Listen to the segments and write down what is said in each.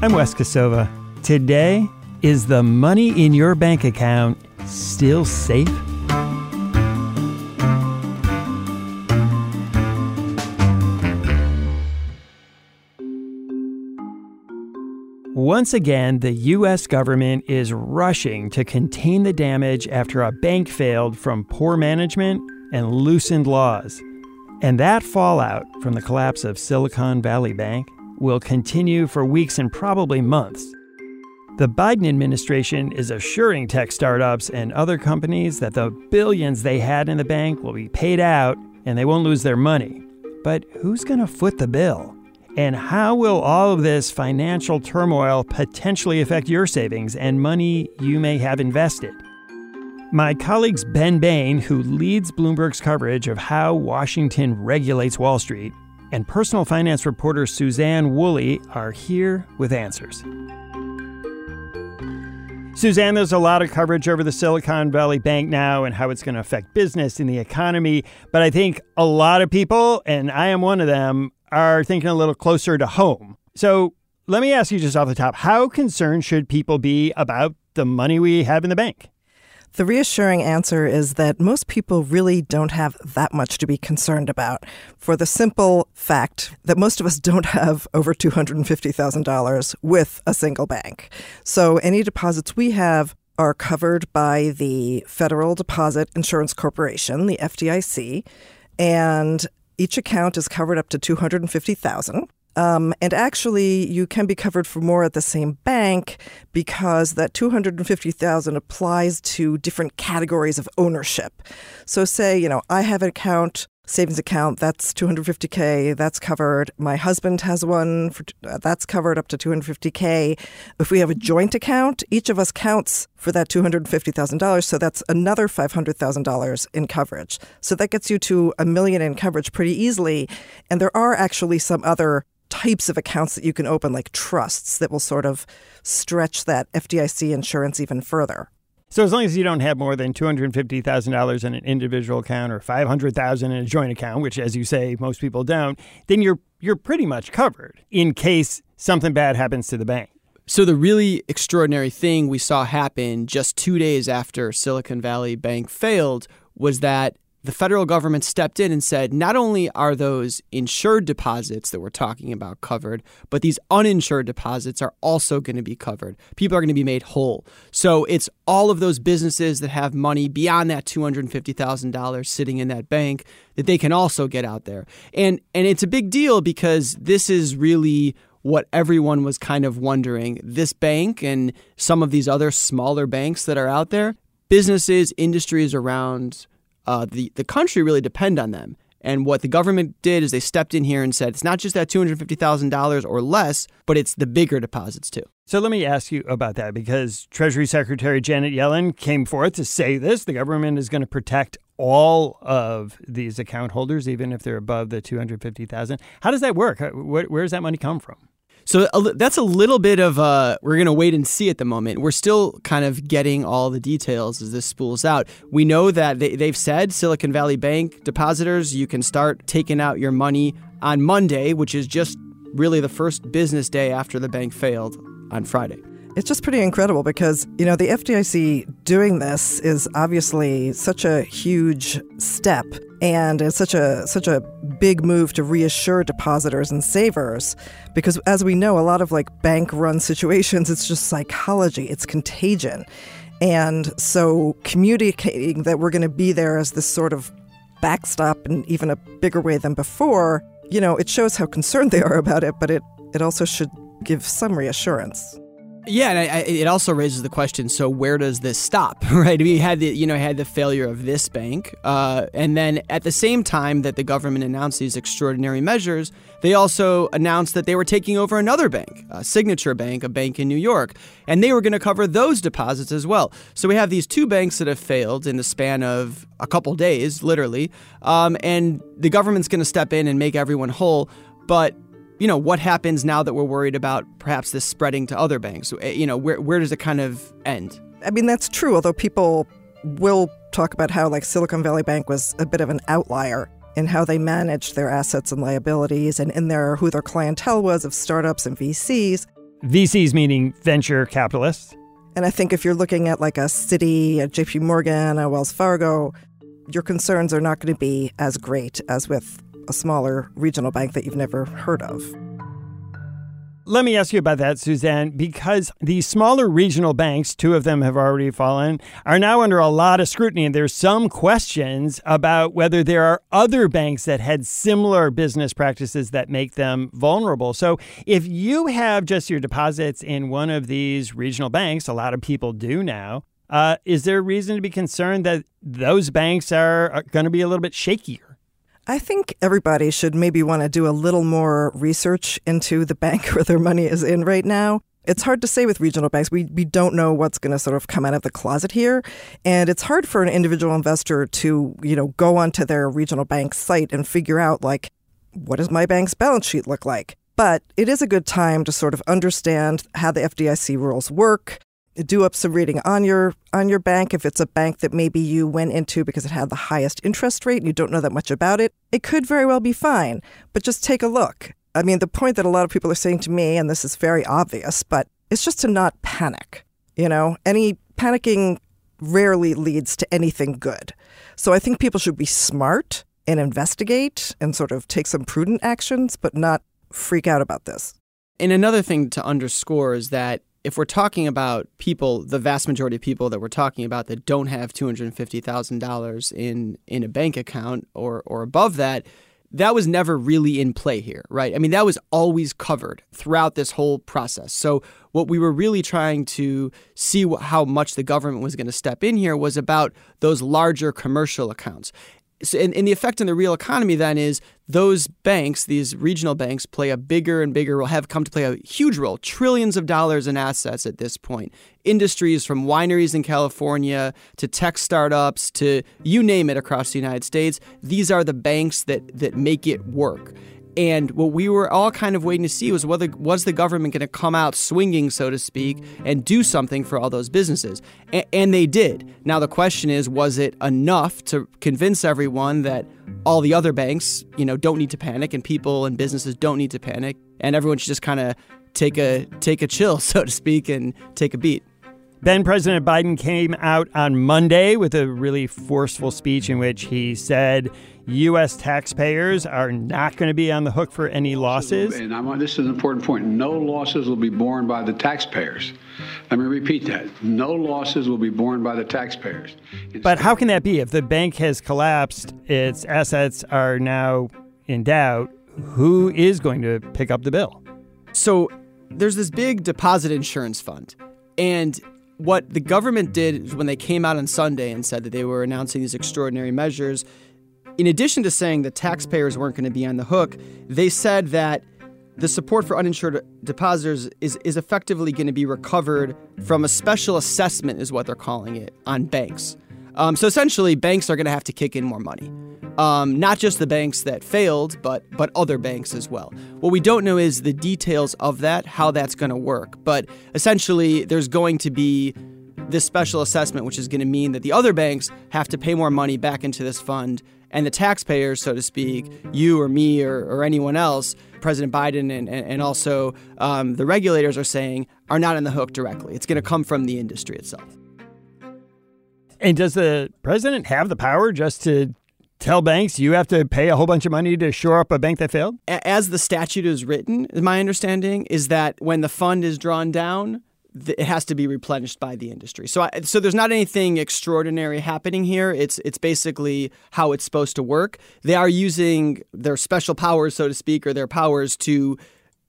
I'm Wes Kosova. Today, is the money in your bank account still safe? Once again, the U.S. government is rushing to contain the damage after a bank failed from poor management and loosened laws. And that fallout from the collapse of Silicon Valley Bank will continue for weeks and probably months. The Biden administration is assuring tech startups and other companies that the billions they had in the bank will be paid out and they won't lose their money. But who's going to foot the bill? And how will all of this financial turmoil potentially affect your savings and money you may have invested? My colleagues Ben Bain, who leads Bloomberg's coverage of how Washington regulates Wall Street, and personal finance reporter Suzanne Woolley are here with answers. Suzanne, there's a lot of coverage over the Silicon Valley Bank now and how it's going to affect business and the economy. But I think a lot of people, and I am one of them, are thinking a little closer to home. So let me ask you just off the top how concerned should people be about the money we have in the bank? The reassuring answer is that most people really don't have that much to be concerned about for the simple fact that most of us don't have over $250,000 with a single bank. So any deposits we have are covered by the Federal Deposit Insurance Corporation, the FDIC, and each account is covered up to 250,000. Um, and actually, you can be covered for more at the same bank because that 250,000 applies to different categories of ownership. So, say, you know, I have an account savings account that's 250k that's covered. My husband has one for, uh, that's covered up to 250k if we have a joint account each of us counts for that $250,000 so that's another $500,000 in coverage. So that gets you to a million in coverage pretty easily. And there are actually some other types of accounts that you can open, like trusts, that will sort of stretch that FDIC insurance even further. So as long as you don't have more than two hundred fifty thousand dollars in an individual account or five hundred thousand in a joint account, which, as you say, most people don't, then you're you're pretty much covered in case something bad happens to the bank. So the really extraordinary thing we saw happen just two days after Silicon Valley Bank failed was that the federal government stepped in and said not only are those insured deposits that we're talking about covered, but these uninsured deposits are also going to be covered. People are going to be made whole. So it's all of those businesses that have money beyond that $250,000 sitting in that bank that they can also get out there. And and it's a big deal because this is really what everyone was kind of wondering. This bank and some of these other smaller banks that are out there, businesses, industries around uh, the the country really depend on them. And what the government did is they stepped in here and said it's not just that two hundred fifty thousand dollars or less, but it's the bigger deposits too. So let me ask you about that because Treasury Secretary Janet Yellen came forth to say this: the government is going to protect all of these account holders, even if they're above the two hundred fifty thousand. How does that work? Where, where does that money come from? So that's a little bit of a, we're going to wait and see at the moment. We're still kind of getting all the details as this spools out. We know that they, they've said Silicon Valley Bank depositors, you can start taking out your money on Monday, which is just really the first business day after the bank failed on Friday. It's just pretty incredible because, you know, the FDIC doing this is obviously such a huge step and it's such a such a big move to reassure depositors and savers because as we know a lot of like bank run situations it's just psychology, it's contagion. And so communicating that we're going to be there as this sort of backstop in even a bigger way than before, you know, it shows how concerned they are about it, but it, it also should give some reassurance. Yeah, and I, I, it also raises the question: so where does this stop? Right? We had the you know had the failure of this bank, uh, and then at the same time that the government announced these extraordinary measures, they also announced that they were taking over another bank, a Signature Bank, a bank in New York, and they were going to cover those deposits as well. So we have these two banks that have failed in the span of a couple days, literally, um, and the government's going to step in and make everyone whole, but you know, what happens now that we're worried about perhaps this spreading to other banks? Eh, you know, where, where does it kind of end? I mean, that's true, although people will talk about how, like, Silicon Valley Bank was a bit of an outlier in how they managed their assets and liabilities and in their who their clientele was of startups and VCs. VCs meaning venture capitalists. And I think if you're looking at like a Citi, a JP Morgan, a Wells Fargo, your concerns are not going to be as great as with a smaller regional bank that you've never heard of. Let me ask you about that, Suzanne, because the smaller regional banks, two of them have already fallen, are now under a lot of scrutiny. And there's some questions about whether there are other banks that had similar business practices that make them vulnerable. So if you have just your deposits in one of these regional banks, a lot of people do now, uh, is there reason to be concerned that those banks are, are going to be a little bit shakier? I think everybody should maybe want to do a little more research into the bank where their money is in right now. It's hard to say with regional banks. We, we don't know what's going to sort of come out of the closet here. And it's hard for an individual investor to, you know, go onto their regional bank site and figure out, like, what does my bank's balance sheet look like? But it is a good time to sort of understand how the FDIC rules work, do up some reading on your on your bank. If it's a bank that maybe you went into because it had the highest interest rate and you don't know that much about it it could very well be fine. But just take a look. I mean the point that a lot of people are saying to me and this is very obvious but it's just to not panic you know? Any panicking rarely leads to anything good. So i think people should be smart and investigate and sort of take some prudent actions but not freak out about this. And another thing to underscore is that if we're talking about people, the vast majority of people that we're talking about that don't have two hundred fifty thousand dollars in in a bank account or or above that, that was never really in play here, right? I mean, that was always covered throughout this whole process. So what we were really trying to see how much the government was going to step in here was about those larger commercial accounts so, and, and, the effect on the real economy then is those banks, these regional banks, play a bigger and bigger role, have come to play a huge role, trillions of dollars in assets at this point. Industries from wineries in California to tech startups to you name it across the United States, these are the banks that, that make it work. And what we were all kind of waiting to see was whether was the government going to come out swinging, so to speak, and do something for all those businesses. A- and they did. Now the question is, was it enough to convince everyone that all the other banks, you know, don't need to panic, and people and businesses don't need to panic, and everyone should just kind of take a take a chill, so to speak, and take a beat. Then President Biden came out on Monday with a really forceful speech in which he said U.S. taxpayers are not going to be on the hook for any losses. And I want, this is an important point. No losses will be borne by the taxpayers. Let me repeat that. No losses will be borne by the taxpayers. But how can that be? If the bank has collapsed, its assets are now in doubt, who is going to pick up the bill? So there's this big deposit insurance fund. And what the government did when they came out on Sunday and said that they were announcing these extraordinary measures, in addition to saying that taxpayers weren't going to be on the hook, they said that the support for uninsured depositors is, is effectively going to be recovered from a special assessment, is what they're calling it, on banks. Um, so essentially, banks are going to have to kick in more money. Um, not just the banks that failed, but but other banks as well. What we don't know is the details of that, how that's going to work. But essentially, there's going to be this special assessment, which is going to mean that the other banks have to pay more money back into this fund, and the taxpayers, so to speak, you or me or, or anyone else, President Biden and, and also um, the regulators are saying, are not on the hook directly. It's going to come from the industry itself. And does the president have the power just to tell banks you have to pay a whole bunch of money to shore up a bank that failed? As the statute is written, my understanding is that when the fund is drawn down, it has to be replenished by the industry. So, I, so there's not anything extraordinary happening here. It's it's basically how it's supposed to work. They are using their special powers, so to speak, or their powers to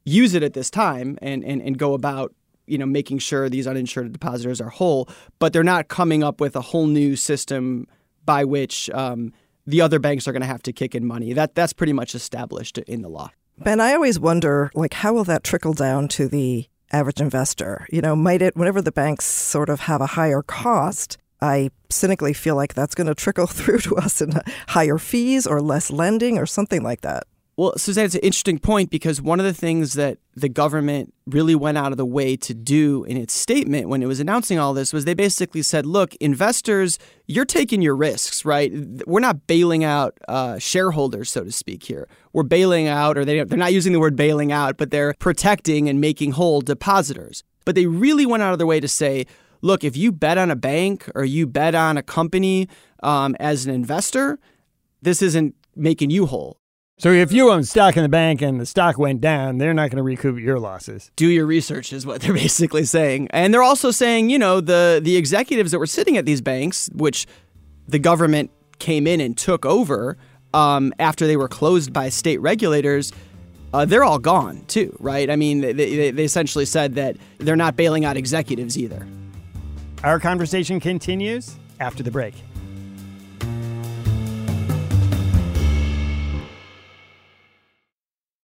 use it at this time and and, and go about you know making sure these uninsured depositors are whole. But they're not coming up with a whole new system by which um, the other banks are going to have to kick in money. That that's pretty much established in the law. Ben, I always wonder, like, how will that trickle down to the average investor? You know, might it, whenever the banks sort of have a higher cost, I cynically feel like that's going to trickle through to us in higher fees or less lending or something like that. Well, Suzanne, it's an interesting point because one of the things that the government really went out of the way to do in its statement when it was announcing all this was they basically said, look, investors, you're taking your risks, right? We're not bailing out uh, shareholders, so to speak, here. We're bailing out, or they, they're not using the word bailing out, but they're protecting and making whole depositors. But they really went out of their way to say, look, if you bet on a bank or you bet on a company um, as an investor, this isn't making you whole. So if you own stock in the bank and the stock went down, they're not going to recoup your losses. Do your research is what they're basically saying. And they're also saying, you know, the the executives that were sitting at these banks, which the government came in and took over um, after they were closed by state regulators, uh, they're all gone too, right? I mean, they, they, they essentially said that they're not bailing out executives either. Our conversation continues after the break.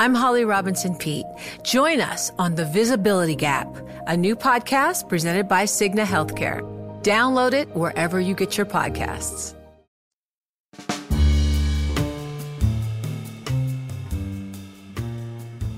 I'm Holly Robinson Peete. Join us on The Visibility Gap, a new podcast presented by Cigna Healthcare. Download it wherever you get your podcasts.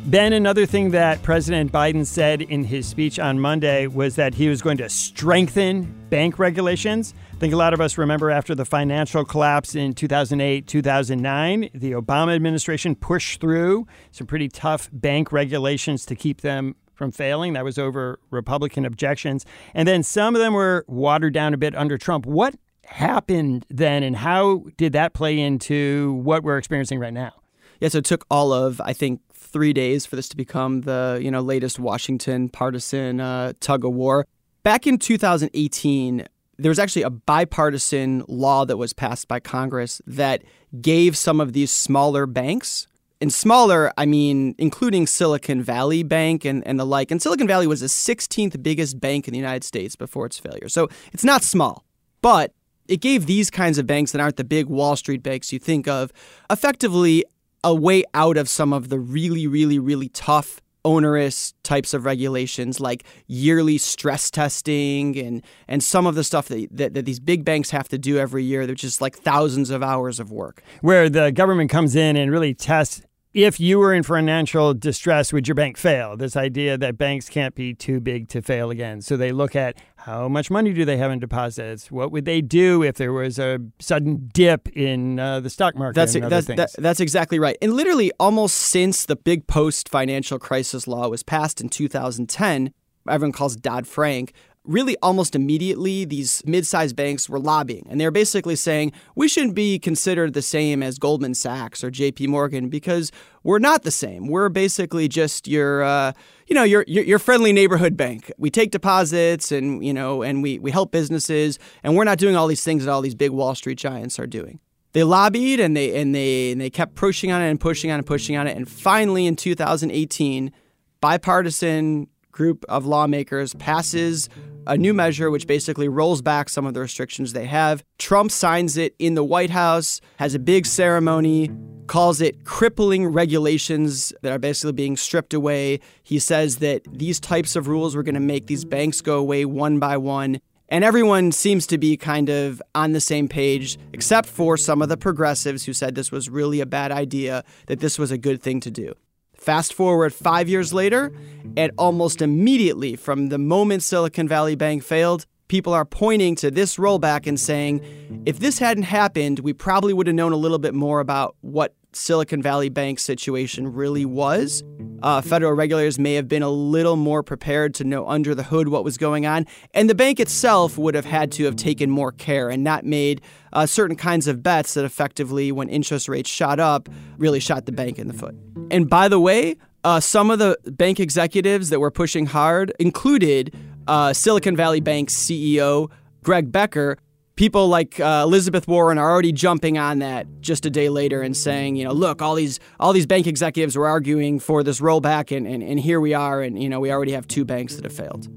Ben, another thing that President Biden said in his speech on Monday was that he was going to strengthen bank regulations think a lot of us remember after the financial collapse in 2008, 2009, the Obama administration pushed through some pretty tough bank regulations to keep them from failing. That was over Republican objections. And then some of them were watered down a bit under Trump. What happened then, and how did that play into what we're experiencing right now? Yeah, so it took all of, I think, three days for this to become the you know latest Washington partisan uh, tug of war. Back in 2018, there was actually a bipartisan law that was passed by Congress that gave some of these smaller banks and smaller, I mean, including Silicon Valley Bank and, and the like. And Silicon Valley was the 16th biggest bank in the United States before its failure. So it's not small, but it gave these kinds of banks that aren't the big Wall Street banks you think of effectively a way out of some of the really, really, really tough onerous types of regulations like yearly stress testing and and some of the stuff that, that, that, these big banks have to do every year which is like thousands of hours of work. Where the government comes in and really tests if you were in financial distress, would your bank fail? This idea that banks can't be too big to fail again. So they look at how much money do they have in deposits? What would they do if there was a sudden dip in uh, the stock market? That's, that's, that, that's exactly right. And literally, almost since the big post financial crisis law was passed in 2010, everyone calls Dodd Frank, really almost immediately these mid-sized banks were lobbying and they're basically saying we shouldn't be considered the same as Goldman Sachs or JP Morgan because we're not the same. We're basically just your uh, you know your, your, your friendly neighborhood bank. We take deposits and you know and we we help businesses and we're not doing all these things that all these big Wall Street giants are doing. They lobbied and they and they and they kept pushing on it and pushing on it and pushing on it and finally in 2018 bipartisan group of lawmakers passes a new measure which basically rolls back some of the restrictions they have. Trump signs it in the White House, has a big ceremony, calls it crippling regulations that are basically being stripped away. He says that these types of rules were going to make these banks go away one by one. And everyone seems to be kind of on the same page, except for some of the progressives who said this was really a bad idea, that this was a good thing to do. Fast forward five years later, and almost immediately from the moment Silicon Valley Bank failed, people are pointing to this rollback and saying, if this hadn't happened, we probably would have known a little bit more about what Silicon Valley Bank's situation really was. Uh, federal regulators may have been a little more prepared to know under the hood what was going on, and the bank itself would have had to have taken more care and not made uh, certain kinds of bets that effectively, when interest rates shot up, really shot the bank in the foot. And by the way, uh, some of the bank executives that were pushing hard included uh, Silicon Valley Bank's CEO Greg Becker, people like uh, Elizabeth Warren are already jumping on that just a day later and saying, you know, look, all these all these bank executives were arguing for this rollback, and, and, and here we are, and you know, we already have two banks that have failed.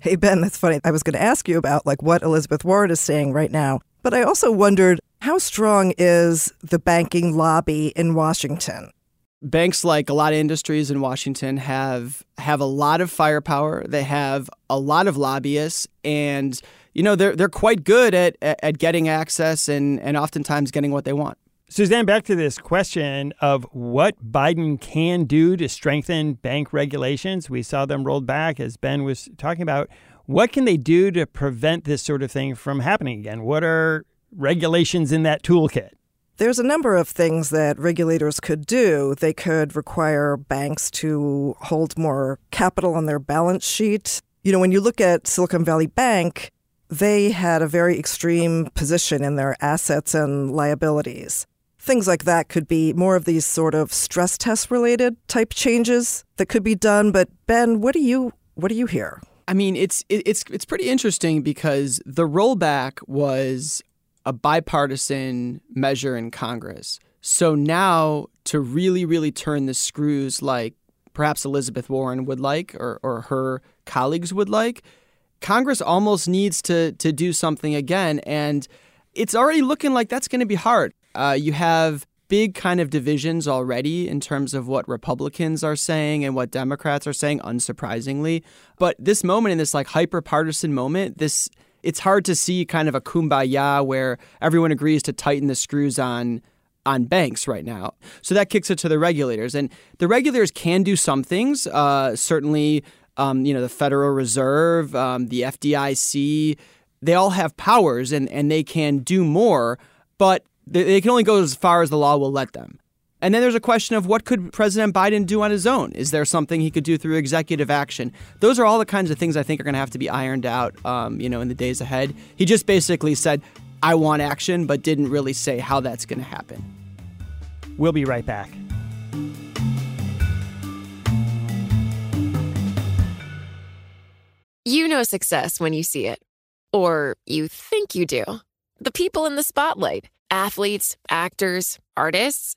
Hey Ben, that's funny. I was going to ask you about like what Elizabeth Warren is saying right now, but I also wondered how strong is the banking lobby in Washington? Banks like a lot of industries in Washington have have a lot of firepower. They have a lot of lobbyists and you know, they're they're quite good at at getting access and and oftentimes getting what they want. Suzanne, back to this question of what Biden can do to strengthen bank regulations. We saw them rolled back, as Ben was talking about. What can they do to prevent this sort of thing from happening again? What are regulations in that toolkit? There's a number of things that regulators could do. They could require banks to hold more capital on their balance sheet. You know, when you look at Silicon Valley Bank, they had a very extreme position in their assets and liabilities. Things like that could be more of these sort of stress test related type changes that could be done. But Ben, what do you what do you hear? I mean, it's it's it's pretty interesting because the rollback was a bipartisan measure in Congress. So now to really, really turn the screws like perhaps Elizabeth Warren would like or, or her colleagues would like, Congress almost needs to to do something again, and it's already looking like that's going to be hard. Uh, you have big kind of divisions already in terms of what Republicans are saying and what Democrats are saying, unsurprisingly. But this moment, in this like hyper partisan moment, this it's hard to see kind of a kumbaya where everyone agrees to tighten the screws on on banks right now. So that kicks it to the regulators, and the regulators can do some things. Uh, certainly, um, you know, the Federal Reserve, um, the FDIC, they all have powers and, and they can do more, but they, they can only go as far as the law will let them. And then there's a question of what could President Biden do on his own? Is there something he could do through executive action? Those are all the kinds of things I think are going to have to be ironed out, um, you know, in the days ahead. He just basically said, "I want action," but didn't really say how that's going to happen. We'll be right back. You know success when you see it. Or you think you do. The people in the spotlight athletes, actors, artists.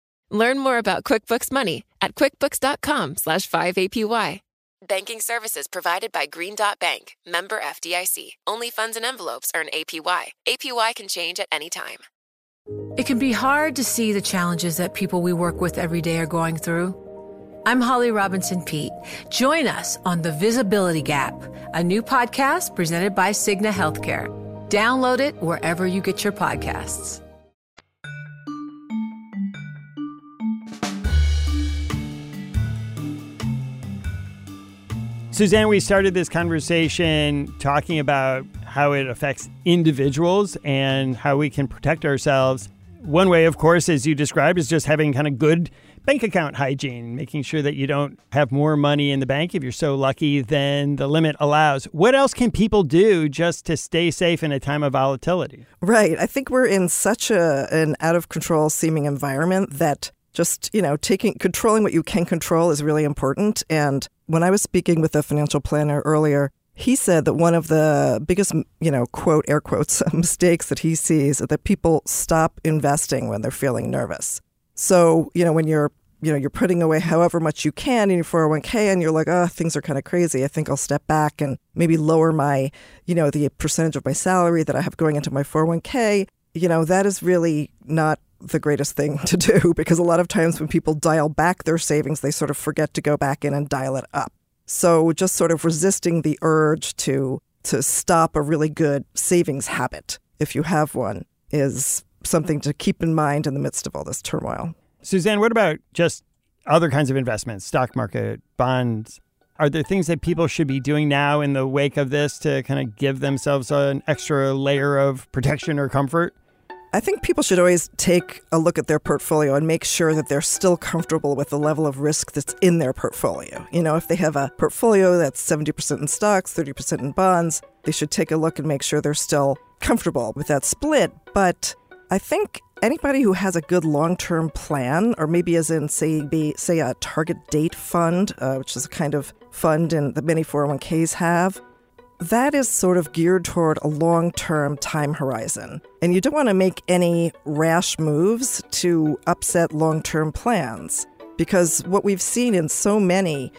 Learn more about QuickBooks Money at quickbooks.com slash 5APY. Banking services provided by Green Dot Bank, member FDIC. Only funds and envelopes earn APY. APY can change at any time. It can be hard to see the challenges that people we work with every day are going through. I'm Holly Robinson Peete. Join us on The Visibility Gap, a new podcast presented by Cigna Healthcare. Download it wherever you get your podcasts. Suzanne, we started this conversation talking about how it affects individuals and how we can protect ourselves. One way, of course, as you described, is just having kind of good bank account hygiene, making sure that you don't have more money in the bank if you're so lucky than the limit allows. What else can people do just to stay safe in a time of volatility? Right. I think we're in such a an out of control seeming environment that just, you know, taking controlling what you can control is really important. And when I was speaking with a financial planner earlier, he said that one of the biggest, you know, quote, air quotes, mistakes that he sees is that people stop investing when they're feeling nervous. So, you know, when you're you know, you're putting away however much you can in your 401k and you're like, oh, things are kind of crazy. I think I'll step back and maybe lower my, you know, the percentage of my salary that I have going into my 401k. You know, that is really not the greatest thing to do because a lot of times when people dial back their savings, they sort of forget to go back in and dial it up. So just sort of resisting the urge to to stop a really good savings habit, if you have one, is something to keep in mind in the midst of all this turmoil. Suzanne, what about just other kinds of investments, stock market, bonds? Are there things that people should be doing now in the wake of this to kind of give themselves an extra layer of protection or comfort? I think people should always take a look at their portfolio and make sure that they're still comfortable with the level of risk that's in their portfolio. You know, if they have a portfolio that's 70% in stocks, 30% in bonds, they should take a look and make sure they're still comfortable with that split. But I think anybody who has a good long term plan, or maybe as in, say, be, say a target date fund, uh, which is a kind of fund in, that many 401ks have, that is sort of geared toward a long term time horizon. And you don't want to make any rash moves to upset long term plans. Because what we've seen in so many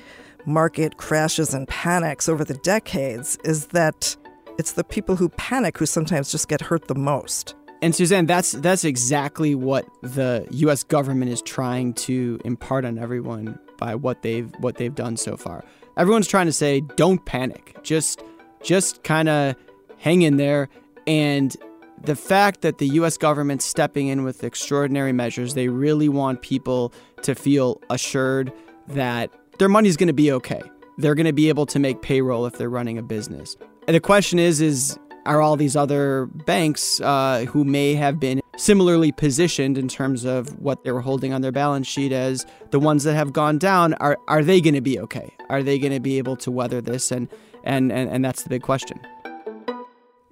market crashes and panics over the decades is that it's the people who panic who sometimes just get hurt the most. And Suzanne, that's that's exactly what the U.S. government is trying to impart on everyone by what they've what they've done so far. Everyone's trying to say, don't panic. Just just kind of hang in there. And the fact that the US government's stepping in with extraordinary measures, they really want people to feel assured that their money's going to be okay. They're going to be able to make payroll if they're running a business. And the question is is are all these other banks uh, who may have been similarly positioned in terms of what they were holding on their balance sheet as the ones that have gone down are are they going to be okay are they going to be able to weather this and and, and, and that's the big question.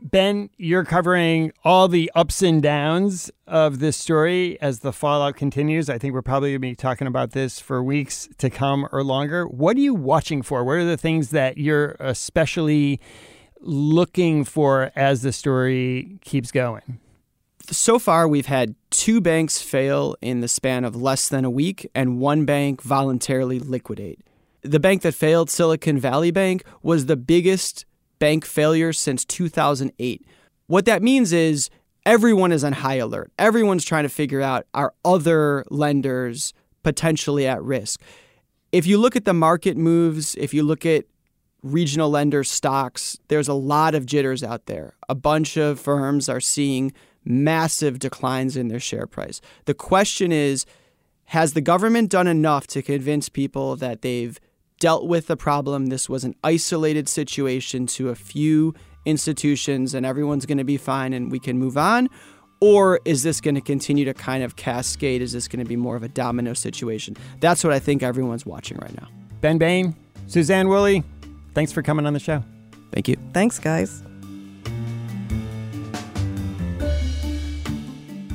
Ben, you're covering all the ups and downs of this story as the fallout continues. I think we're probably going to be talking about this for weeks to come or longer. What are you watching for? What are the things that you're especially looking for as the story keeps going? So far, we've had two banks fail in the span of less than a week and one bank voluntarily liquidate the bank that failed, Silicon Valley Bank, was the biggest bank failure since 2008. What that means is everyone is on high alert. Everyone's trying to figure out are other lenders potentially at risk. If you look at the market moves, if you look at regional lender stocks, there's a lot of jitters out there. A bunch of firms are seeing massive declines in their share price. The question is has the government done enough to convince people that they've dealt with the problem. This was an isolated situation to a few institutions, and everyone's going to be fine and we can move on? Or is this going to continue to kind of cascade? Is this going to be more of a domino situation? That's what I think everyone's watching right now. Ben Bain, Suzanne Woolley, thanks for coming on the show. Thank you. Thanks, guys.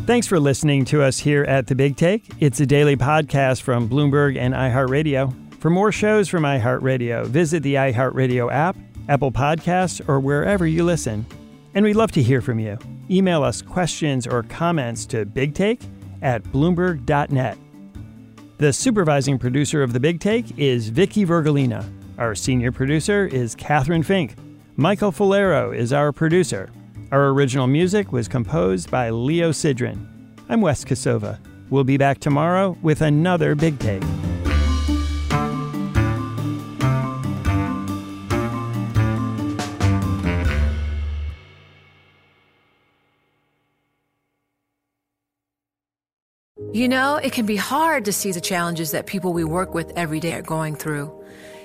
Thanks for listening to us here at The Big Take. It's a daily podcast from Bloomberg and iHeartRadio. For more shows from iHeartRadio, visit the iHeartRadio app, Apple Podcasts, or wherever you listen. And we'd love to hear from you. Email us questions or comments to bigtake at bloomberg.net. The supervising producer of The Big Take is Vicky Vergolina. Our senior producer is Catherine Fink. Michael Falero is our producer. Our original music was composed by Leo Sidran. I'm Wes Kosova. We'll be back tomorrow with another Big Take. You know, it can be hard to see the challenges that people we work with every day are going through.